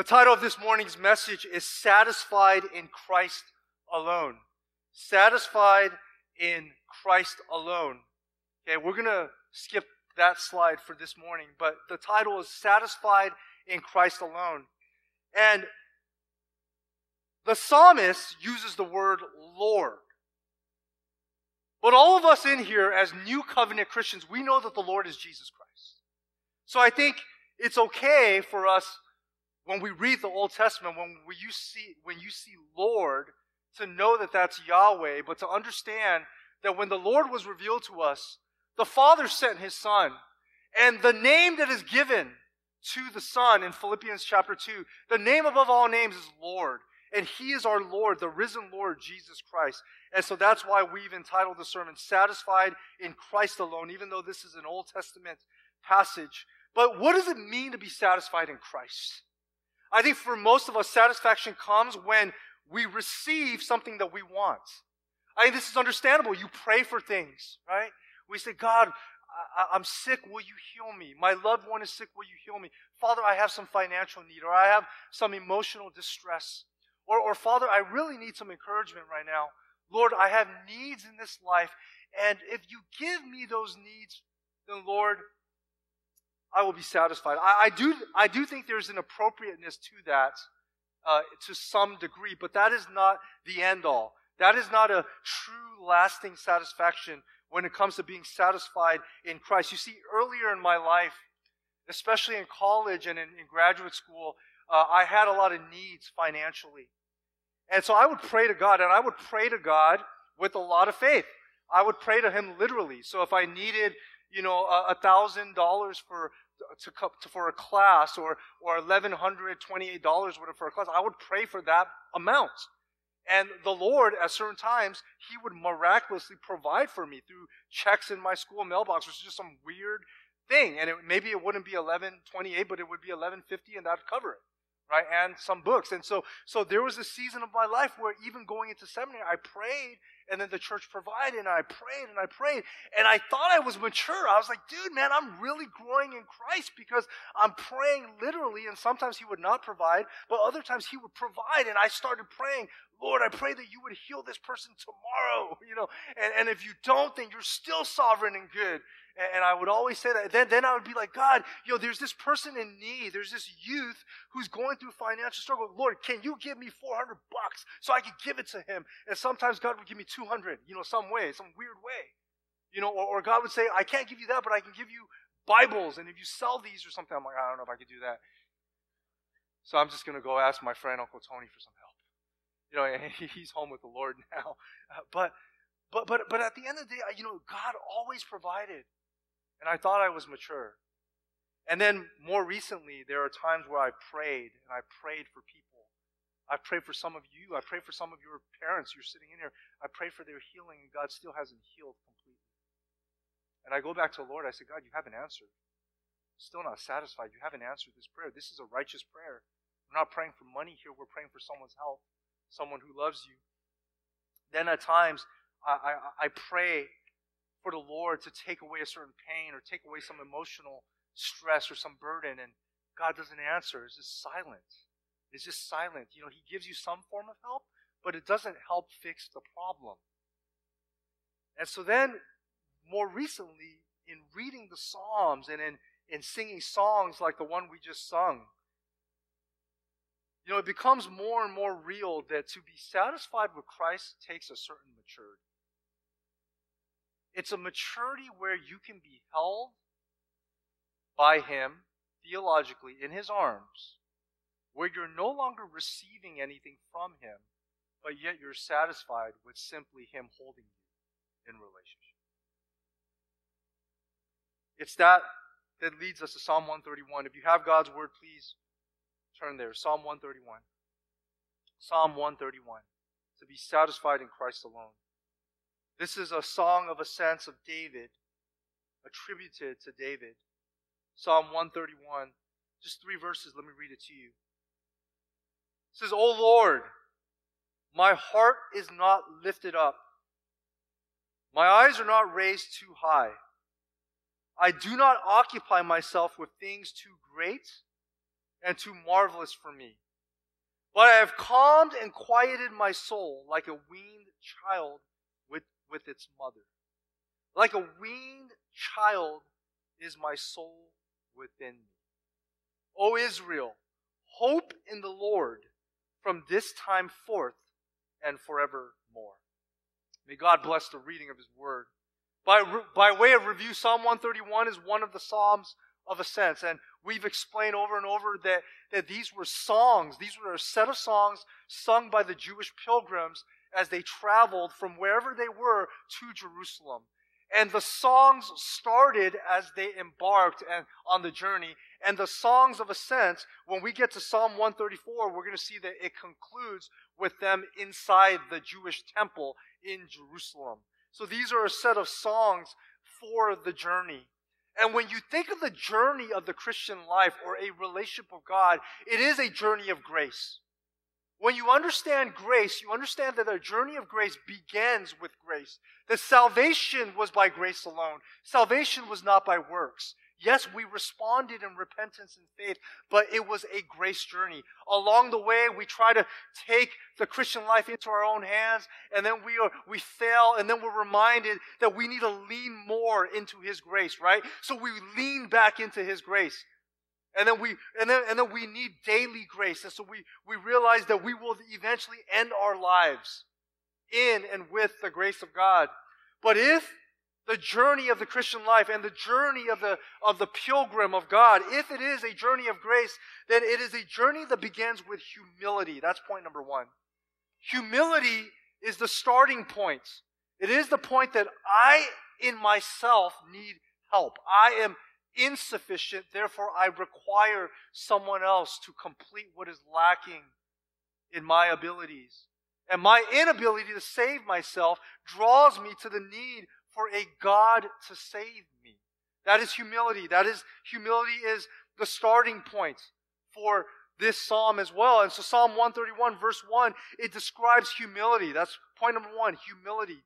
The title of this morning's message is Satisfied in Christ Alone. Satisfied in Christ Alone. Okay, we're going to skip that slide for this morning, but the title is Satisfied in Christ Alone. And the psalmist uses the word Lord. But all of us in here, as new covenant Christians, we know that the Lord is Jesus Christ. So I think it's okay for us when we read the Old Testament, when we, you see, when you see Lord, to know that that's Yahweh, but to understand that when the Lord was revealed to us, the Father sent His Son. And the name that is given to the Son in Philippians chapter 2, the name above all names is Lord. And He is our Lord, the risen Lord, Jesus Christ. And so that's why we've entitled the sermon, Satisfied in Christ Alone, even though this is an Old Testament passage. But what does it mean to be satisfied in Christ? I think for most of us, satisfaction comes when we receive something that we want. I think this is understandable. You pray for things, right? We say, God, I, am sick, will you heal me? My loved one is sick, will you heal me? Father, I have some financial need, or I have some emotional distress. Or, or Father, I really need some encouragement right now. Lord, I have needs in this life, and if you give me those needs, then Lord, I will be satisfied. I, I, do, I do think there's an appropriateness to that uh, to some degree, but that is not the end all. That is not a true, lasting satisfaction when it comes to being satisfied in Christ. You see, earlier in my life, especially in college and in, in graduate school, uh, I had a lot of needs financially. And so I would pray to God, and I would pray to God with a lot of faith. I would pray to Him literally. So if I needed you know, a thousand dollars for to, to, for a class or or eleven hundred twenty eight dollars for a class, I would pray for that amount. And the Lord, at certain times, He would miraculously provide for me through checks in my school mailbox, which is just some weird thing. And it, maybe it wouldn't be eleven twenty eight, but it would be eleven fifty, and that'd cover it right? And some books. And so, so there was a season of my life where even going into seminary, I prayed and then the church provided and I prayed and I prayed and I thought I was mature. I was like, dude, man, I'm really growing in Christ because I'm praying literally and sometimes he would not provide, but other times he would provide and I started praying, Lord, I pray that you would heal this person tomorrow, you know, and, and if you don't, then you're still sovereign and good. And I would always say that. Then, then I would be like, God, you know, there's this person in need. There's this youth who's going through financial struggle. Lord, can you give me 400 bucks so I can give it to him? And sometimes God would give me 200, you know, some way, some weird way. You know, or, or God would say, I can't give you that, but I can give you Bibles. And if you sell these or something, I'm like, I don't know if I could do that. So I'm just going to go ask my friend Uncle Tony for some help. You know, he's home with the Lord now. but, but, but, but at the end of the day, you know, God always provided. And I thought I was mature. And then more recently, there are times where I prayed, and I prayed for people. I prayed for some of you. I prayed for some of your parents. You're sitting in here. I prayed for their healing, and God still hasn't healed completely. And I go back to the Lord. I say, God, you haven't answered. Still not satisfied. You haven't answered this prayer. This is a righteous prayer. We're not praying for money here. We're praying for someone's health, someone who loves you. Then at times, I, I, I pray for the Lord to take away a certain pain or take away some emotional stress or some burden, and God doesn't answer. It's just silent. It's just silent. You know, He gives you some form of help, but it doesn't help fix the problem. And so then, more recently, in reading the Psalms and in, in singing songs like the one we just sung, you know, it becomes more and more real that to be satisfied with Christ takes a certain maturity. It's a maturity where you can be held by Him theologically in His arms, where you're no longer receiving anything from Him, but yet you're satisfied with simply Him holding you in relationship. It's that that leads us to Psalm 131. If you have God's Word, please turn there. Psalm 131. Psalm 131. To be satisfied in Christ alone. This is a song of ascents of David, attributed to David. Psalm 131. Just three verses. Let me read it to you. It says, O Lord, my heart is not lifted up. My eyes are not raised too high. I do not occupy myself with things too great and too marvelous for me. But I have calmed and quieted my soul like a weaned child with, its mother. Like a weaned child is my soul within me. O Israel, hope in the Lord from this time forth and forevermore. May God bless the reading of His Word. By, by way of review, Psalm 131 is one of the Psalms of ascents. And we've explained over and over that, that these were songs. These were a set of songs sung by the Jewish pilgrims as they traveled from wherever they were to Jerusalem. And the songs started as they embarked and, on the journey. And the songs of ascent, when we get to Psalm 134, we're going to see that it concludes with them inside the Jewish temple in Jerusalem. So these are a set of songs for the journey. And when you think of the journey of the Christian life or a relationship with God, it is a journey of grace. When you understand grace, you understand that a journey of grace begins with grace. That salvation was by grace alone. Salvation was not by works. Yes, we responded in repentance and faith, but it was a grace journey. Along the way, we try to take the Christian life into our own hands, and then we are, we fail, and then we're reminded that we need to lean more into His grace, right? So we lean back into His grace. And then we and then and then we need daily grace. And so we, we realize that we will eventually end our lives in and with the grace of God. But if the journey of the Christian life and the journey of the of the pilgrim of God, if it is a journey of grace, then it is a journey that begins with humility. That's point number one. Humility is the starting point. It is the point that I in myself need help. I am insufficient, therefore I require someone else to complete what is lacking in my abilities. And my inability to save myself draws me to the need for a God to save me. That is humility. That is humility is the starting point for this psalm as well. And so Psalm 131 verse 1, it describes humility. That's point number 1, humility.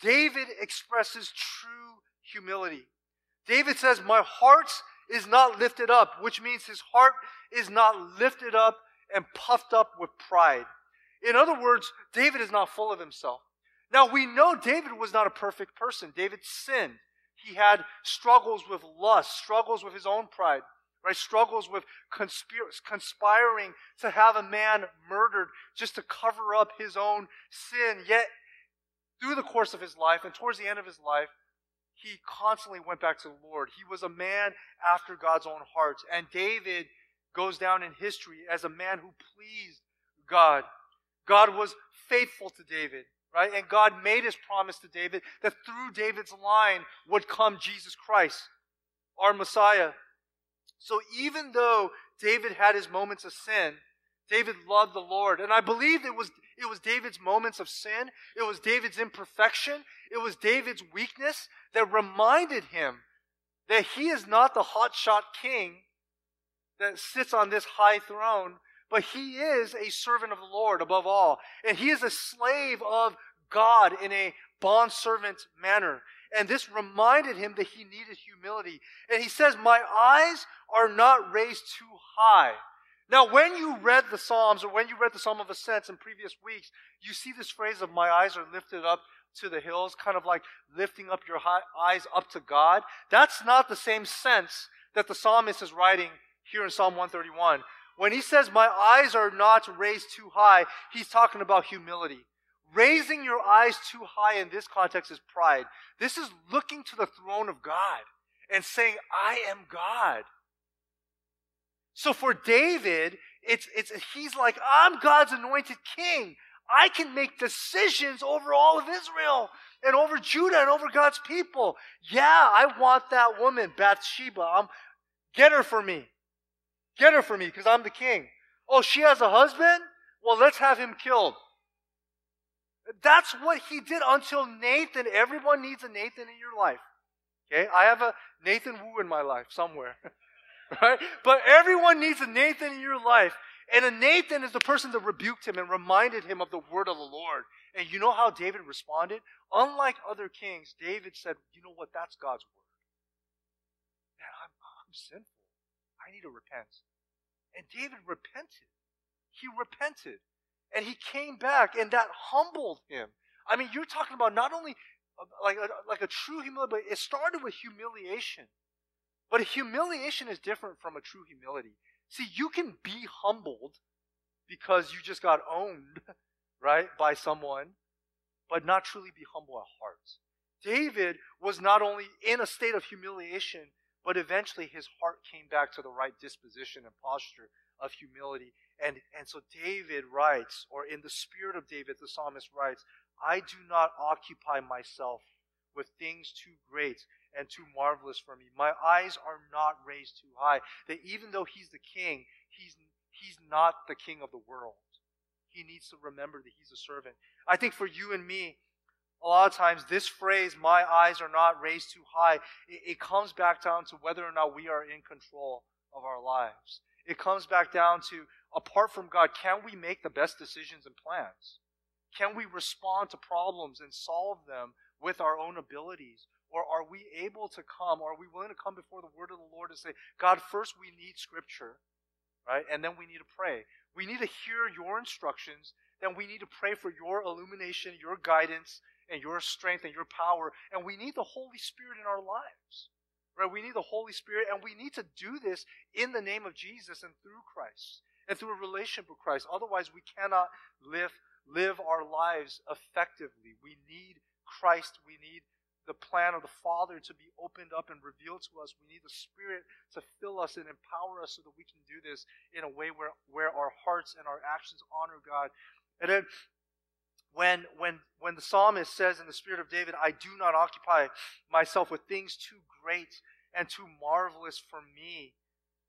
David expresses true humility. David says, My heart is not lifted up, which means his heart is not lifted up and puffed up with pride. In other words, David is not full of himself. Now we know David was not a perfect person. David sinned. He had struggles with lust, struggles with his own pride, right? Struggles with conspir- conspiring to have a man murdered just to cover up his own sin. Yet, through the course of his life and towards the end of his life, he constantly went back to the Lord. He was a man after God's own heart. And David goes down in history as a man who pleased God. God was faithful to David, right? And God made his promise to David that through David's line would come Jesus Christ, our Messiah. So even though David had his moments of sin, David loved the Lord. And I believe it was, it was David's moments of sin. It was David's imperfection. It was David's weakness that reminded him that he is not the hotshot king that sits on this high throne, but he is a servant of the Lord above all. And he is a slave of God in a bondservant manner. And this reminded him that he needed humility. And he says, My eyes are not raised too high. Now, when you read the Psalms or when you read the Psalm of Ascents in previous weeks, you see this phrase of my eyes are lifted up to the hills, kind of like lifting up your eyes up to God. That's not the same sense that the psalmist is writing here in Psalm 131. When he says, My eyes are not raised too high, he's talking about humility. Raising your eyes too high in this context is pride. This is looking to the throne of God and saying, I am God. So for David, it's, it's, he's like, I'm God's anointed king. I can make decisions over all of Israel and over Judah and over God's people. Yeah, I want that woman, Bathsheba. I'm, get her for me. Get her for me because I'm the king. Oh, she has a husband? Well, let's have him killed. That's what he did until Nathan. Everyone needs a Nathan in your life. Okay? I have a Nathan Wu in my life somewhere. right? But everyone needs a Nathan in your life. And a Nathan is the person that rebuked him and reminded him of the word of the Lord. And you know how David responded? Unlike other kings, David said, You know what? That's God's word. Man, I'm, I'm sinful. I need to repent. And David repented. He repented. And he came back, and that humbled him. I mean, you're talking about not only uh, like a, like a true humility, but it started with humiliation. But humiliation is different from a true humility. See, you can be humbled because you just got owned, right, by someone, but not truly be humble at heart. David was not only in a state of humiliation, but eventually his heart came back to the right disposition and posture of humility. And, and so David writes, or in the spirit of David, the psalmist writes, I do not occupy myself with things too great and too marvelous for me. My eyes are not raised too high. That even though he's the king, he's, he's not the king of the world. He needs to remember that he's a servant. I think for you and me, a lot of times this phrase, my eyes are not raised too high, it, it comes back down to whether or not we are in control of our lives. It comes back down to, apart from God, can we make the best decisions and plans? Can we respond to problems and solve them with our own abilities? Or are we able to come, or are we willing to come before the word of the Lord and say, God, first we need scripture, right? And then we need to pray. We need to hear your instructions. Then we need to pray for your illumination, your guidance, and your strength and your power. And we need the Holy Spirit in our lives. Right? We need the Holy Spirit, and we need to do this in the name of Jesus and through Christ and through a relationship with Christ. Otherwise, we cannot live live our lives effectively. We need Christ. We need the plan of the Father to be opened up and revealed to us. We need the Spirit to fill us and empower us so that we can do this in a way where, where our hearts and our actions honor God. And then when, when, when the psalmist says in the Spirit of David, I do not occupy myself with things too great and too marvelous for me.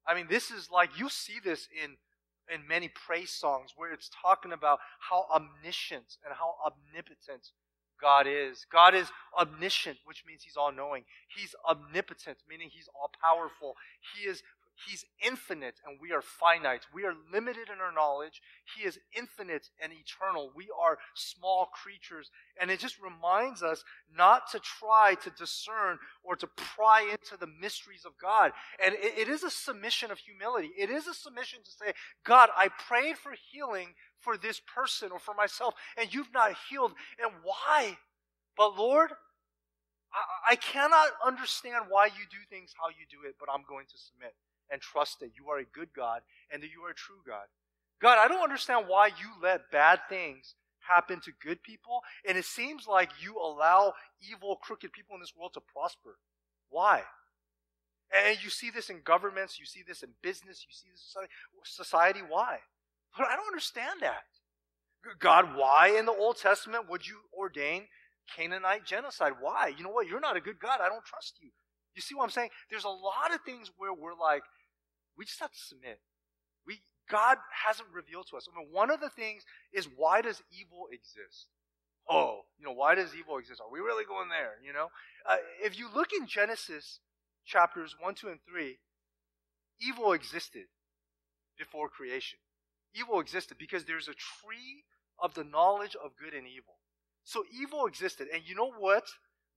I mean, this is like, you see this in in many praise songs where it's talking about how omniscient and how omnipotent God is. God is omniscient, which means he's all knowing. He's omnipotent, meaning he's all powerful. He is He's infinite and we are finite. We are limited in our knowledge. He is infinite and eternal. We are small creatures. And it just reminds us not to try to discern or to pry into the mysteries of God. And it, it is a submission of humility. It is a submission to say, God, I prayed for healing for this person or for myself, and you've not healed. And why? But Lord, I, I cannot understand why you do things how you do it, but I'm going to submit and trust that you are a good God and that you are a true God. God, I don't understand why you let bad things happen to good people, and it seems like you allow evil, crooked people in this world to prosper. Why? And you see this in governments, you see this in business, you see this in society. Why? But I don't understand that. God, why in the Old Testament would you ordain Canaanite genocide? Why? You know what? You're not a good God. I don't trust you. You see what I'm saying? There's a lot of things where we're like, we just have to submit. We God hasn't revealed to us. I mean, one of the things is why does evil exist? Oh, you know, why does evil exist? Are we really going there? You know, uh, if you look in Genesis chapters one, two, and three, evil existed before creation. Evil existed because there's a tree of the knowledge of good and evil. So evil existed, and you know what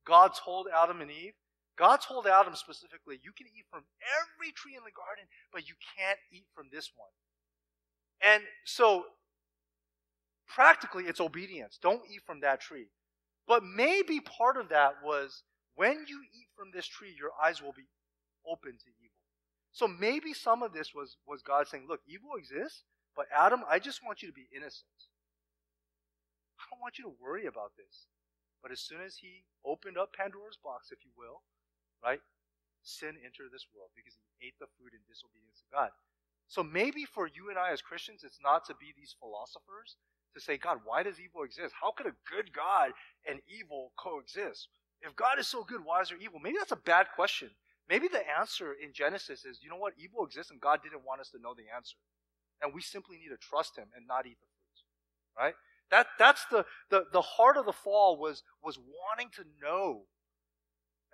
God told Adam and Eve? God told Adam specifically, you can eat from every tree in the garden, but you can't eat from this one. And so, practically, it's obedience. Don't eat from that tree. But maybe part of that was when you eat from this tree, your eyes will be open to evil. So maybe some of this was, was God saying, look, evil exists, but Adam, I just want you to be innocent. I don't want you to worry about this. But as soon as he opened up Pandora's box, if you will, right? Sin entered this world because he ate the food in disobedience to God. So maybe for you and I as Christians, it's not to be these philosophers to say, God, why does evil exist? How could a good God and evil coexist? If God is so good, why is there evil? Maybe that's a bad question. Maybe the answer in Genesis is, you know what? Evil exists and God didn't want us to know the answer. And we simply need to trust him and not eat the fruit. Right? That, that's the, the, the heart of the fall was, was wanting to know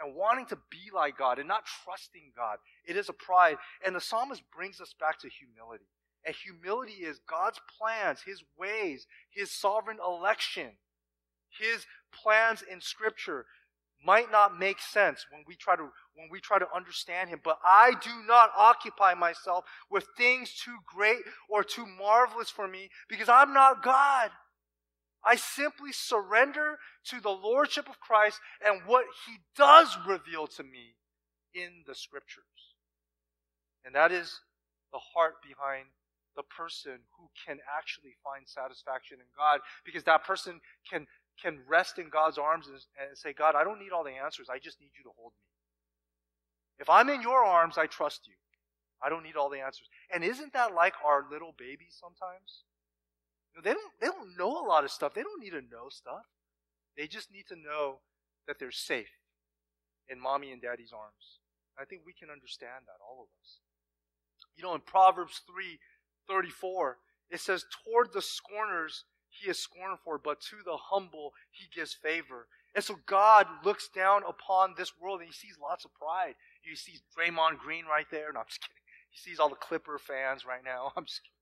and wanting to be like God and not trusting God. It is a pride. And the psalmist brings us back to humility. And humility is God's plans, His ways, His sovereign election, His plans in Scripture, might not make sense when we try to when we try to understand him but i do not occupy myself with things too great or too marvelous for me because i'm not god i simply surrender to the lordship of christ and what he does reveal to me in the scriptures and that is the heart behind the person who can actually find satisfaction in god because that person can can rest in God's arms and, and say, God, I don't need all the answers. I just need you to hold me. If I'm in your arms, I trust you. I don't need all the answers. And isn't that like our little babies sometimes? Know, they don't they don't know a lot of stuff. They don't need to know stuff. They just need to know that they're safe in mommy and daddy's arms. I think we can understand that, all of us. You know, in Proverbs 3 34, it says, Toward the scorners he is scorned for, but to the humble he gives favor. And so God looks down upon this world and he sees lots of pride. He sees Draymond Green right there. No, I'm just kidding. He sees all the Clipper fans right now. I'm just kidding.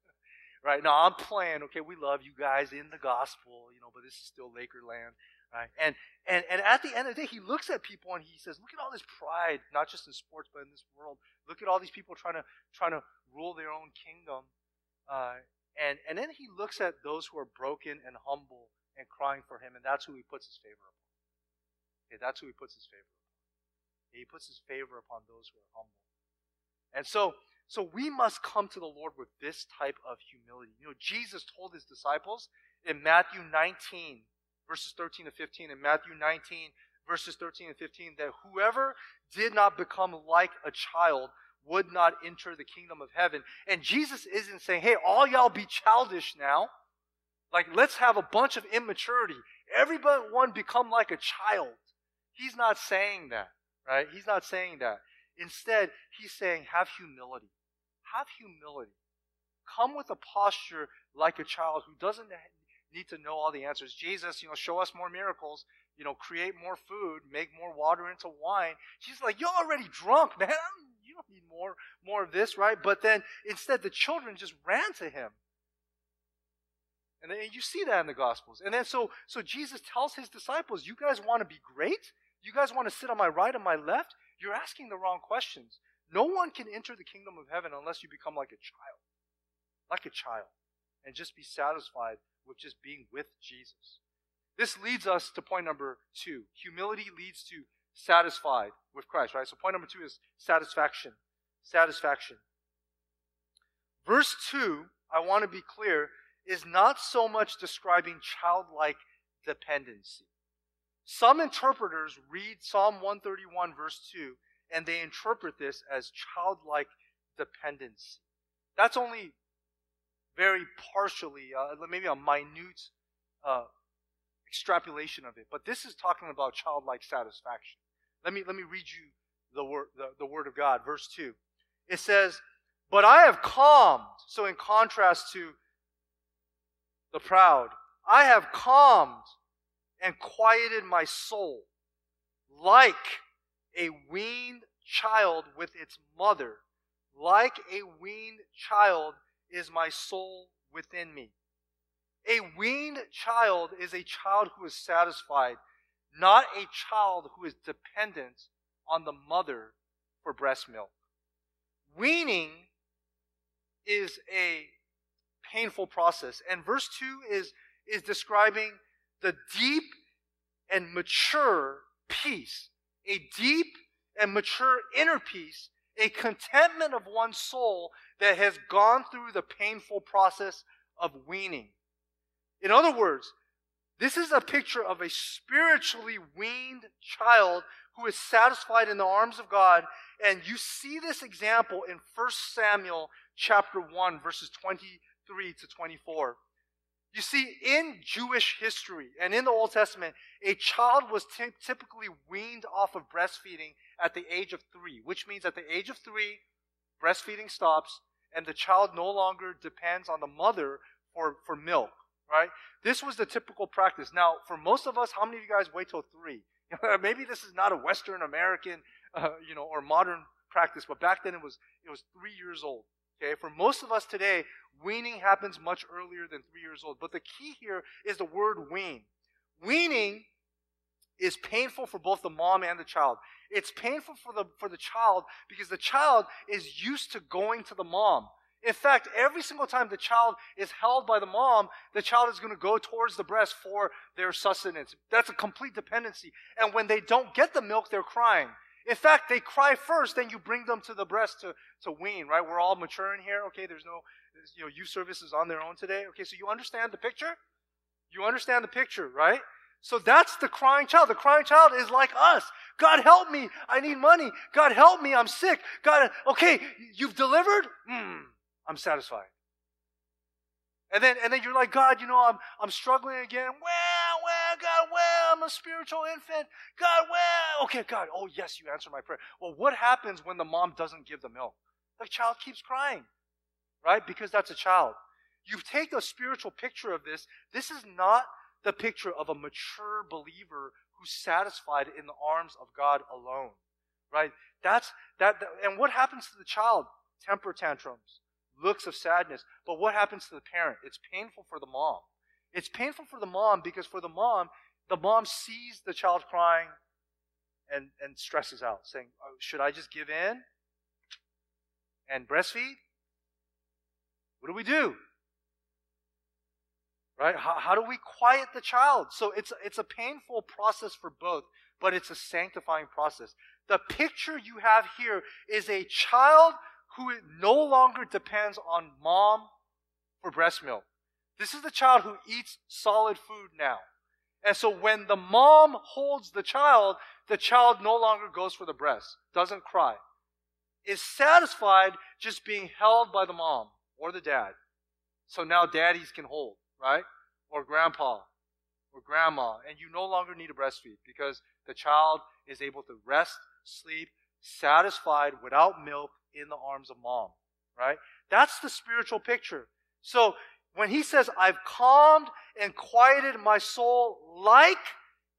Right now, I'm playing. Okay, we love you guys in the gospel, you know, but this is still Laker land, right? And and and at the end of the day, he looks at people and he says, "Look at all this pride, not just in sports, but in this world. Look at all these people trying to trying to rule their own kingdom." Uh, and, and then he looks at those who are broken and humble and crying for him, and that's who he puts his favor upon. Okay, that's who he puts his favor upon. He puts his favor upon those who are humble. And so, so we must come to the Lord with this type of humility. You know, Jesus told his disciples in Matthew 19, verses 13 to 15, in Matthew 19, verses 13 and 15, that whoever did not become like a child would not enter the kingdom of heaven. And Jesus isn't saying, hey, all y'all be childish now. Like, let's have a bunch of immaturity. Everybody one become like a child. He's not saying that, right? He's not saying that. Instead, he's saying, have humility. Have humility. Come with a posture like a child who doesn't need to know all the answers. Jesus, you know, show us more miracles, you know, create more food, make more water into wine. She's like, you're already drunk, man You don't need more, more of this, right? But then instead, the children just ran to him. And then you see that in the Gospels. And then so, so Jesus tells his disciples, You guys want to be great? You guys want to sit on my right and my left? You're asking the wrong questions. No one can enter the kingdom of heaven unless you become like a child. Like a child. And just be satisfied with just being with Jesus. This leads us to point number two. Humility leads to satisfied with Christ, right? So point number two is satisfaction. Satisfaction. Verse 2, I want to be clear, is not so much describing childlike dependency. Some interpreters read Psalm 131, verse 2, and they interpret this as childlike dependency. That's only very partially, uh, maybe a minute uh, extrapolation of it, but this is talking about childlike satisfaction. Let me, let me read you the word, the, the word of God, verse 2. It says, But I have calmed, so in contrast to the proud, I have calmed and quieted my soul like a weaned child with its mother. Like a weaned child is my soul within me. A weaned child is a child who is satisfied not a child who is dependent on the mother for breast milk. Weaning is a painful process. And verse 2 is, is describing the deep and mature peace, a deep and mature inner peace, a contentment of one's soul that has gone through the painful process of weaning. In other words, this is a picture of a spiritually weaned child who is satisfied in the arms of God. And you see this example in 1 Samuel chapter 1, verses 23 to 24. You see, in Jewish history and in the Old Testament, a child was t- typically weaned off of breastfeeding at the age of three, which means at the age of three, breastfeeding stops, and the child no longer depends on the mother for, for milk right? This was the typical practice. Now, for most of us, how many of you guys wait till three? Maybe this is not a Western American, uh, you know, or modern practice, but back then it was it was three years old. Okay, for most of us today, weaning happens much earlier than three years old. But the key here is the word wean. Weaning is painful for both the mom and the child. It's painful for the, for the child because the child is used to going to the mom. In fact, every single time the child is held by the mom, the child is going to go towards the breast for their sustenance. That's a complete dependency. And when they don't get the milk, they're crying. In fact, they cry first, then you bring them to the breast to, to wean, right? We're all maturing here. Okay, there's no, you know, youth services on their own today. Okay, so you understand the picture? You understand the picture, right? So that's the crying child. The crying child is like us. God help me. I need money. God help me. I'm sick. God, okay, you've delivered? Hmm, I'm satisfied. And then, and then you're like, God, you know, I'm, I'm struggling again. Well, well, God, well, I'm a spiritual infant. God, well, okay, God, oh yes, you answered my prayer. Well, what happens when the mom doesn't give the milk? The child keeps crying, right? Because that's a child. You take a spiritual picture of this. This is not the picture of a mature believer who's satisfied in the arms of God alone, right? That's that, that and what happens to the child? Temper tantrums, looks of sadness. But what happens to the parent? It's painful for the mom. It's painful for the mom because for the mom, the mom sees the child crying and, and stresses out, saying, oh, Should I just give in and breastfeed? What do we do? Right? How, how do we quiet the child? So it's, it's a painful process for both, but it's a sanctifying process. The picture you have here is a child who no longer depends on mom for breast milk. This is the child who eats solid food now. And so when the mom holds the child, the child no longer goes for the breast, doesn't cry, is satisfied just being held by the mom or the dad. So now daddies can hold right? Or grandpa or grandma, and you no longer need to breastfeed because the child is able to rest, sleep, satisfied without milk in the arms of mom, right? That's the spiritual picture. So when he says, I've calmed and quieted my soul like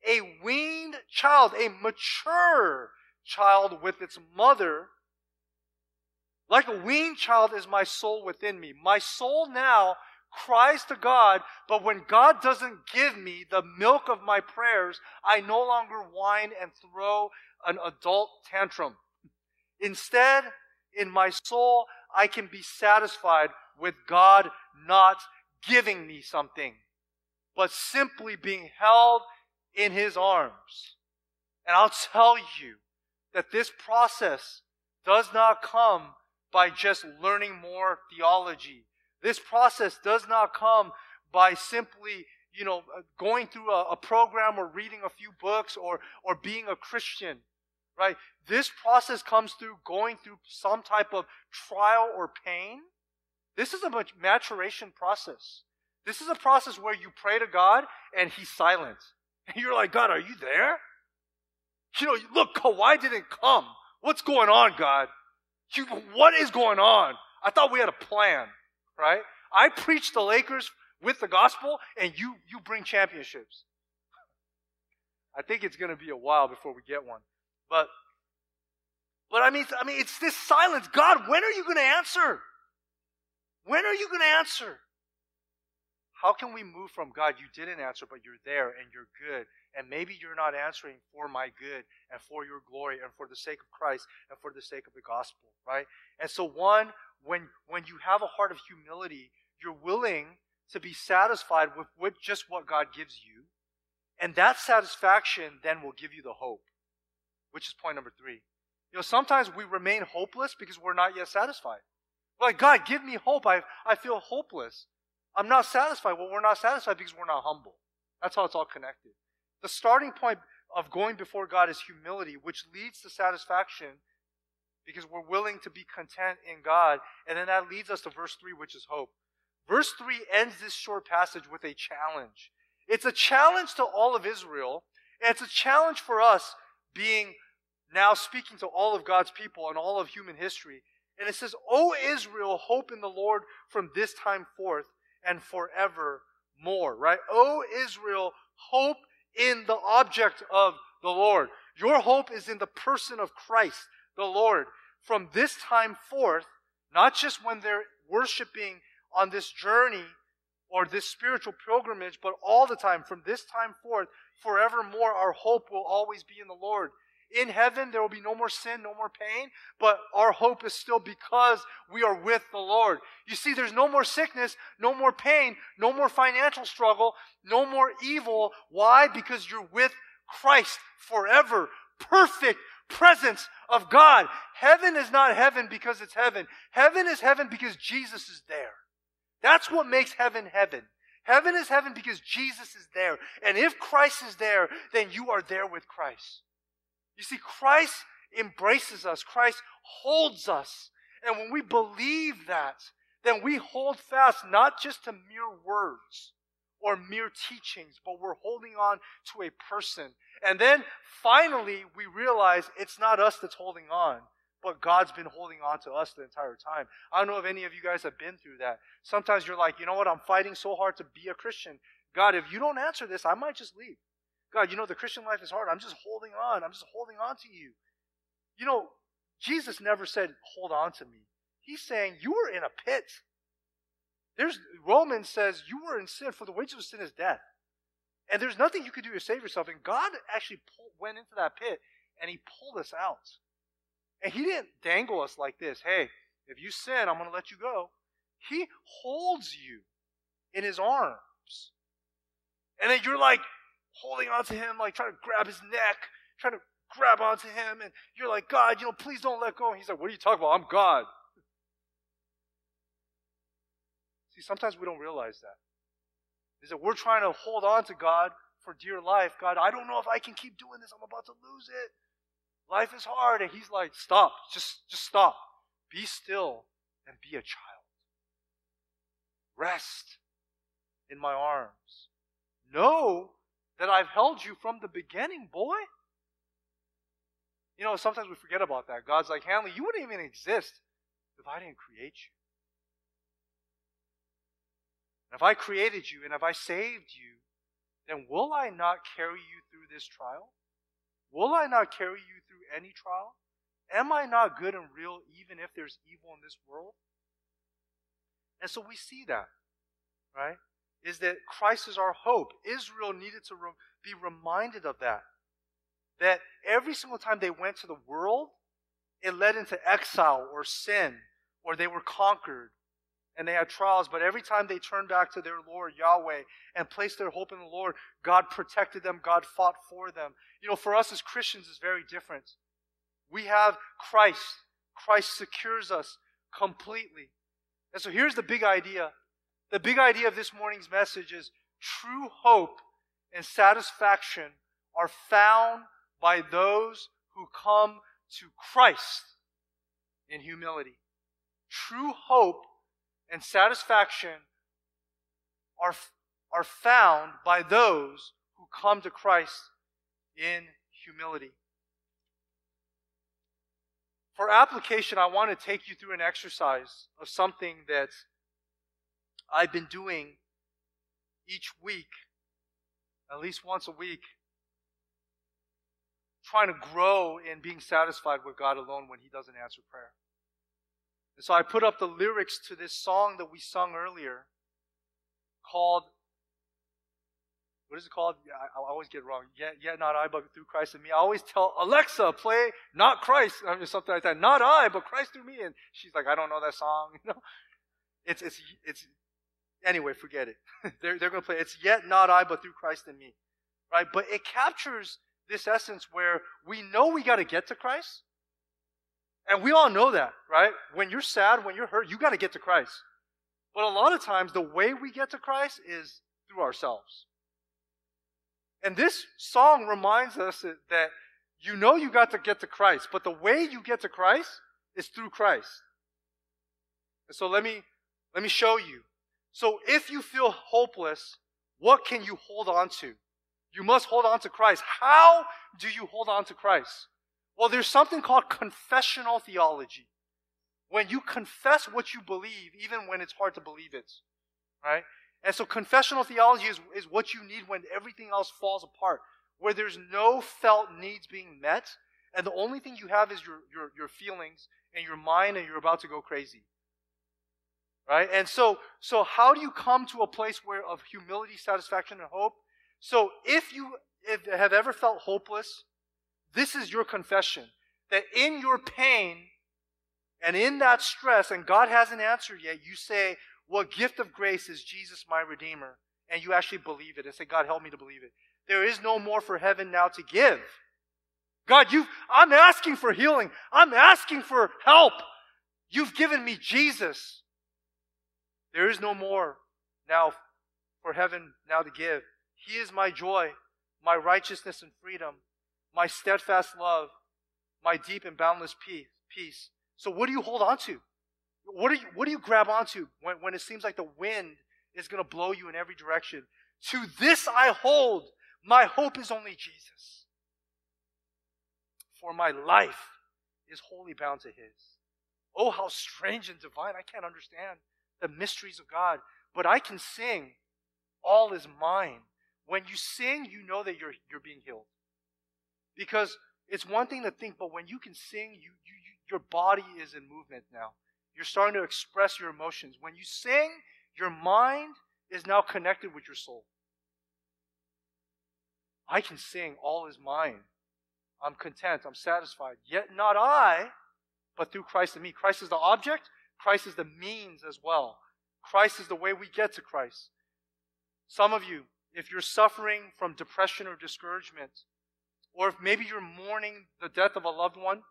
a weaned child, a mature child with its mother, like a weaned child is my soul within me. My soul now cries to God, but when God doesn't give me the milk of my prayers, I no longer whine and throw an adult tantrum. Instead, in my soul, I can be satisfied with God not giving me something, but simply being held in His arms. And I'll tell you that this process does not come by just learning more theology this process does not come by simply, you know, going through a, a program or reading a few books or, or being a Christian, right? This process comes through going through some type of trial or pain. This is a maturation process. This is a process where you pray to God and He's silent. And you're like, God, are you there? You know, look, Kawhi didn't come. What's going on, God? You, what is going on? I thought we had a plan right? I preach the Lakers with the gospel, and you you bring championships. I think it's going to be a while before we get one, but but I mean I mean it's this silence. God, when are you going to answer? When are you going to answer? How can we move from God, you didn't answer, but you're there and you're good, and maybe you're not answering for my good and for your glory and for the sake of Christ and for the sake of the gospel, right? And so, one, when, when you have a heart of humility, you're willing to be satisfied with, with just what God gives you. And that satisfaction then will give you the hope, which is point number three. You know, sometimes we remain hopeless because we're not yet satisfied. Like, God, give me hope. I, I feel hopeless. I'm not satisfied. Well, we're not satisfied because we're not humble. That's how it's all connected. The starting point of going before God is humility, which leads to satisfaction because we're willing to be content in God. And then that leads us to verse 3, which is hope. Verse 3 ends this short passage with a challenge. It's a challenge to all of Israel, and it's a challenge for us being now speaking to all of God's people and all of human history. And it says, O Israel, hope in the Lord from this time forth and forevermore, right? O Israel, hope in the object of the Lord. Your hope is in the person of Christ, the Lord from this time forth, not just when they're worshiping on this journey or this spiritual pilgrimage, but all the time, from this time forth, forevermore, our hope will always be in the Lord. In heaven, there will be no more sin, no more pain, but our hope is still because we are with the Lord. You see, there's no more sickness, no more pain, no more financial struggle, no more evil. Why? Because you're with Christ forever. Perfect presence of God. Heaven is not heaven because it's heaven. Heaven is heaven because Jesus is there. That's what makes heaven heaven. Heaven is heaven because Jesus is there. And if Christ is there, then you are there with Christ. You see, Christ embraces us, Christ holds us. And when we believe that, then we hold fast not just to mere words or mere teachings, but we're holding on to a person. And then finally, we realize it's not us that's holding on, but God's been holding on to us the entire time. I don't know if any of you guys have been through that. Sometimes you're like, you know what, I'm fighting so hard to be a Christian. God, if you don't answer this, I might just leave. God, you know, the Christian life is hard. I'm just holding on. I'm just holding on to you. You know, Jesus never said, hold on to me. He's saying, you were in a pit. There's, Romans says, you were in sin, for the wages of sin is death. And there's nothing you could do to save yourself. And God actually pulled, went into that pit and he pulled us out. And he didn't dangle us like this. Hey, if you sin, I'm going to let you go. He holds you in his arms. And then you're like, holding onto him, like trying to grab his neck, trying to grab onto him, and you're like, God, you know, please don't let go. And he's like, What are you talking about? I'm God. See, sometimes we don't realize that. Is that we're trying to hold on to God for dear life. God, I don't know if I can keep doing this. I'm about to lose it. Life is hard. And he's like, Stop. Just, just stop. Be still and be a child. Rest in my arms. Know that I've held you from the beginning, boy. You know, sometimes we forget about that. God's like, Hanley, you wouldn't even exist if I didn't create you. And if I created you and if I saved you, then will I not carry you through this trial? Will I not carry you through any trial? Am I not good and real even if there's evil in this world? And so we see that, right? Is that Christ is our hope. Israel needed to re- be reminded of that. That every single time they went to the world, it led into exile or sin, or they were conquered and they had trials. But every time they turned back to their Lord, Yahweh, and placed their hope in the Lord, God protected them, God fought for them. You know, for us as Christians, is very different. We have Christ. Christ secures us completely. And so here's the big idea the big idea of this morning's message is true hope and satisfaction are found by those who come to Christ in humility. True hope and satisfaction are, are found by those who come to Christ in humility. For application, I want to take you through an exercise of something that's I've been doing each week, at least once a week, trying to grow in being satisfied with God alone when He doesn't answer prayer. And so I put up the lyrics to this song that we sung earlier called, what is it called? I, I always get wrong. Yet, yet not I, but through Christ in me. I always tell Alexa, play not Christ, something like that. Not I, but Christ through me. And she's like, I don't know that song. You know, it's it's it's Anyway, forget it. they're they're going to play. It's yet not I, but through Christ in me. Right? But it captures this essence where we know we got to get to Christ. And we all know that, right? When you're sad, when you're hurt, you got to get to Christ. But a lot of times, the way we get to Christ is through ourselves. And this song reminds us that, that you know you got to get to Christ, but the way you get to Christ is through Christ. And so let me let me show you. So if you feel hopeless, what can you hold on to? You must hold on to Christ. How do you hold on to Christ? Well, there's something called confessional theology. When you confess what you believe, even when it's hard to believe it, right? And so confessional theology is, is what you need when everything else falls apart, where there's no felt needs being met, and the only thing you have is your, your, your feelings and your mind, and you're about to go crazy. Right? And so, so how do you come to a place where of humility, satisfaction, and hope? So if you have ever felt hopeless, this is your confession. That in your pain and in that stress, and God hasn't answered yet, you say, What gift of grace is Jesus my Redeemer? And you actually believe it and say, God, help me to believe it. There is no more for heaven now to give. God, you I'm asking for healing. I'm asking for help. You've given me Jesus. There is no more now for heaven now to give. He is my joy, my righteousness and freedom, my steadfast love, my deep and boundless peace. So what do you hold on to? What do you, what do you grab onto when, when it seems like the wind is going to blow you in every direction? To this I hold. My hope is only Jesus. For my life is wholly bound to His. Oh, how strange and divine. I can't understand the mysteries of God, but I can sing, All is mine. When you sing, you know that you're, you're being healed. Because it's one thing to think, but when you can sing, you, you, you, your body is in movement now. You're starting to express your emotions. When you sing, your mind is now connected with your soul. I can sing, all is mine. I'm content, I'm satisfied. Yet not I, but through Christ in me. Christ is the object, Christ is the means as well. Christ is the way we get to Christ. Some of you, if you're suffering from depression or discouragement, or if maybe you're mourning the death of a loved one,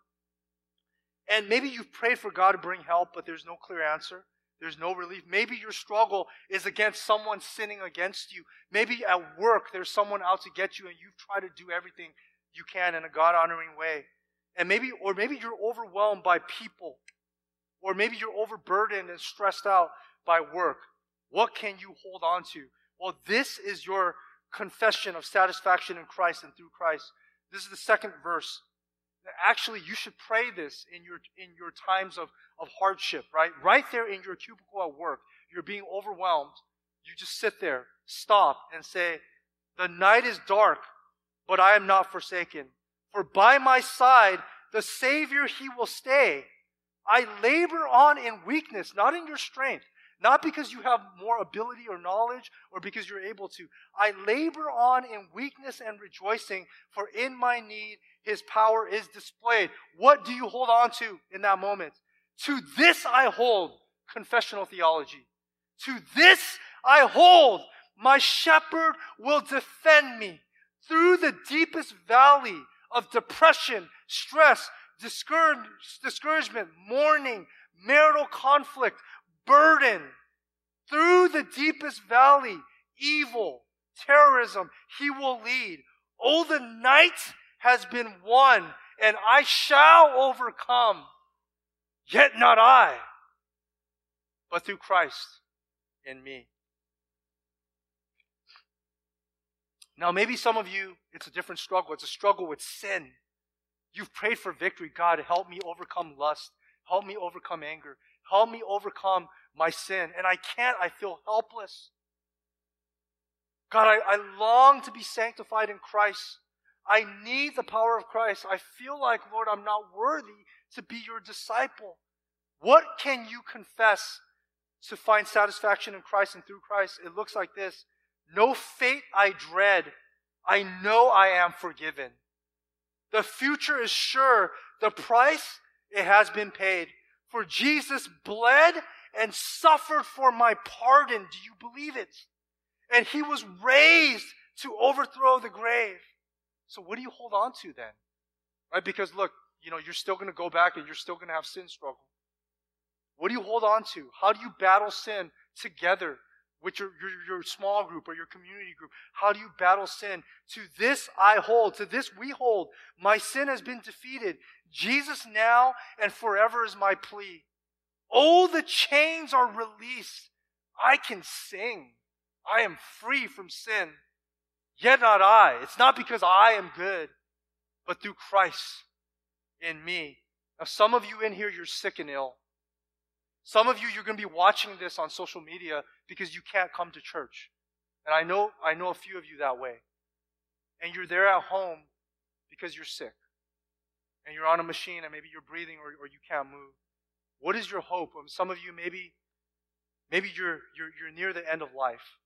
and maybe you've prayed for God to bring help, but there's no clear answer. There's no relief. Maybe your struggle is against someone sinning against you. Maybe at work there's someone out to get you and you've tried to do everything you can in a God honoring way. And maybe, or maybe you're overwhelmed by people. Or maybe you're overburdened and stressed out by work. What can you hold on to? Well, this is your confession of satisfaction in Christ and through Christ. This is the second verse. Actually, you should pray this in your, in your times of, of hardship, right? Right there in your cubicle at work, you're being overwhelmed. You just sit there, stop, and say, The night is dark, but I am not forsaken. For by my side, the Savior, He will stay. I labor on in weakness, not in your strength. Not because you have more ability or knowledge or because you're able to. I labor on in weakness and rejoicing, for in my need his power is displayed. What do you hold on to in that moment? To this I hold confessional theology. To this I hold my shepherd will defend me through the deepest valley of depression, stress, discouragement, mourning, marital conflict, burden, through the deepest valley, evil, terrorism, he will lead. Oh, the night has been won, and I shall overcome. Yet not I, but through Christ in me. Now, maybe some of you, it's a different struggle. It's a struggle with sin. You've prayed for victory. God, help me overcome lust. Help me overcome anger. Help me overcome my sin. And I can't. I feel helpless. God, I, I long to be sanctified in Christ. I need the power of Christ. I feel like, Lord, I'm not worthy to be your disciple. What can you confess to find satisfaction in Christ and through Christ? It looks like this No fate I dread. I know I am forgiven. The future is sure. The price, it has been paid. For Jesus bled and suffered for my pardon. Do you believe it? And he was raised to overthrow the grave. So what do you hold on to then? Right? Because look, you know, you're still going to go back and you're still going to have sin struggle. What do you hold on to? How do you battle sin together with your, your, your small group or your community group? How do you battle sin? To this I hold, to this we hold. My sin has been defeated. Jesus now and forever is my plea. Oh, the chains are released. I can sing. I am free from sin. Yet not I. It's not because I am good, but through Christ in me. Now, some of you in here, you're sick and ill. Some of you, you're going to be watching this on social media because you can't come to church. And I know, I know a few of you that way. And you're there at home because you're sick. And you're on a machine and maybe you're breathing or, or you can't move. What is your hope? Um, some of you, maybe Maybe you're, you're, you're near the end of life.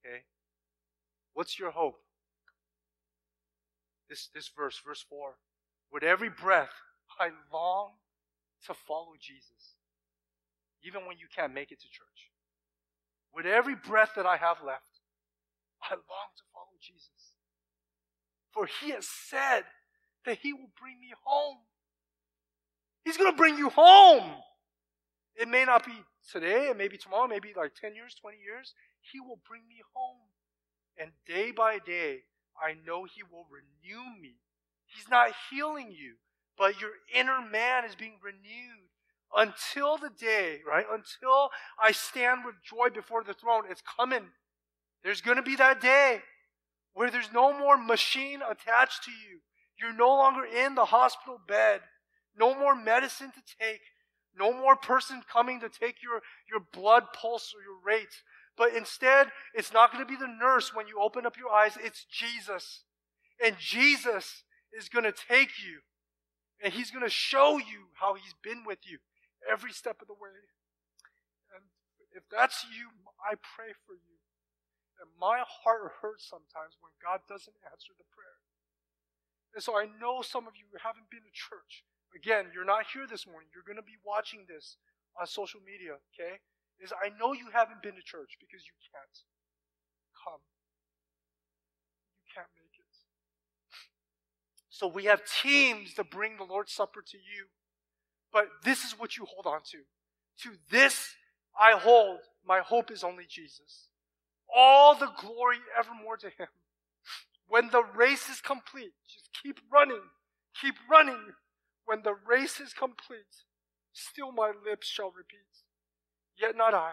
Okay? What's your hope? This, this verse, verse 4. With every breath, I long to follow Jesus, even when you can't make it to church. With every breath that I have left, I long to follow Jesus. For he has said that he will bring me home. He's going to bring you home. It may not be today, it may be tomorrow, maybe like 10 years, 20 years. He will bring me home. And day by day, I know He will renew me. He's not healing you, but your inner man is being renewed until the day, right? Until I stand with joy before the throne. It's coming. There's going to be that day where there's no more machine attached to you. You're no longer in the hospital bed. No more medicine to take. No more person coming to take your, your blood pulse or your rate. But instead, it's not going to be the nurse when you open up your eyes. It's Jesus. And Jesus is going to take you and he's going to show you how he's been with you every step of the way. And if that's you, I pray for you. And my heart hurts sometimes when God doesn't answer the prayer. And so I know some of you haven't been to church. Again, you're not here this morning. You're going to be watching this on social media, okay? Is I know you haven't been to church because you can't come. You can't make it. So we have teams to bring the Lord's Supper to you. But this is what you hold on to. To this I hold. My hope is only Jesus. All the glory evermore to Him. When the race is complete, just keep running, keep running. When the race is complete, still my lips shall repeat, Yet not I,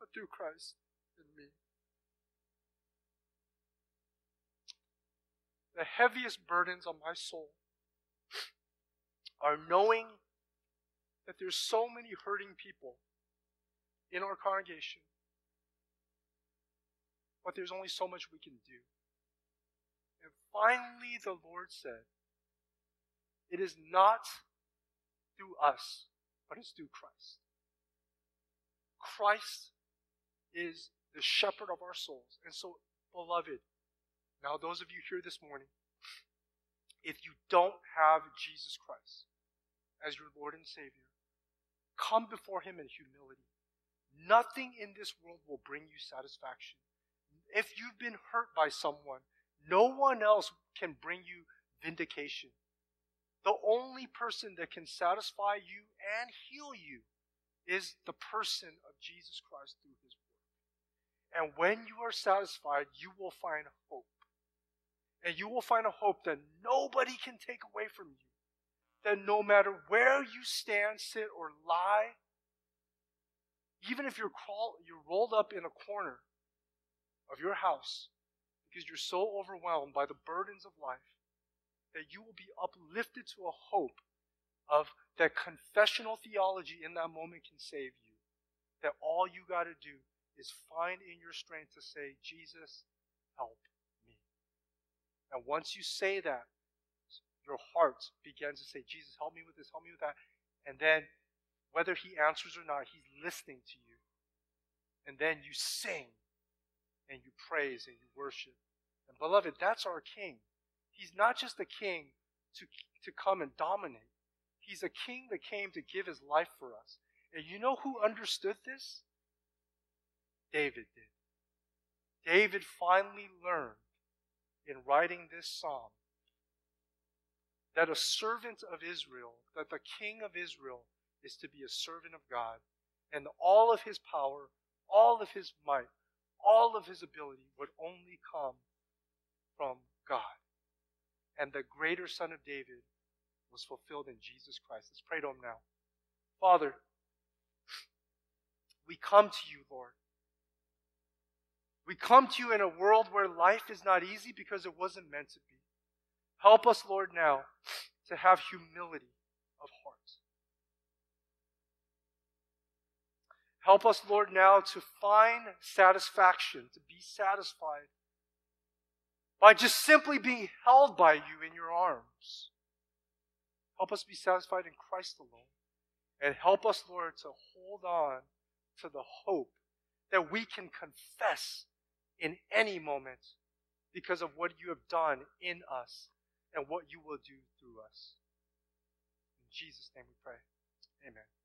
but through Christ in me. The heaviest burdens on my soul are knowing that there's so many hurting people in our congregation, but there's only so much we can do. And finally, the Lord said, It is not through us, but it's through Christ. Christ is the shepherd of our souls. And so, beloved, now those of you here this morning, if you don't have Jesus Christ as your Lord and Savior, come before Him in humility. Nothing in this world will bring you satisfaction. If you've been hurt by someone, no one else can bring you vindication. The only person that can satisfy you and heal you is the person of Jesus Christ through his work. And when you are satisfied, you will find hope. And you will find a hope that nobody can take away from you. That no matter where you stand, sit, or lie, even if you're, crawl, you're rolled up in a corner of your house because you're so overwhelmed by the burdens of life, that you will be uplifted to a hope of that confessional theology in that moment can save you. That all you got to do is find in your strength to say, Jesus, help me. And once you say that, your heart begins to say, Jesus, help me with this, help me with that. And then, whether he answers or not, he's listening to you. And then you sing and you praise and you worship. And beloved, that's our king. He's not just a king to, to come and dominate. He's a king that came to give his life for us. And you know who understood this? David did. David finally learned in writing this psalm that a servant of Israel, that the king of Israel is to be a servant of God, and all of his power, all of his might, all of his ability would only come from God. And the greater son of David was fulfilled in Jesus Christ. Let's pray to Him now. Father, we come to you, Lord. We come to you in a world where life is not easy because it wasn't meant to be. Help us, Lord, now to have humility of heart. Help us, Lord, now to find satisfaction, to be satisfied by just simply being held by you in your arms. Help us be satisfied in Christ alone. And help us, Lord, to hold on to the hope that we can confess in any moment because of what you have done in us and what you will do through us. In Jesus' name we pray. Amen.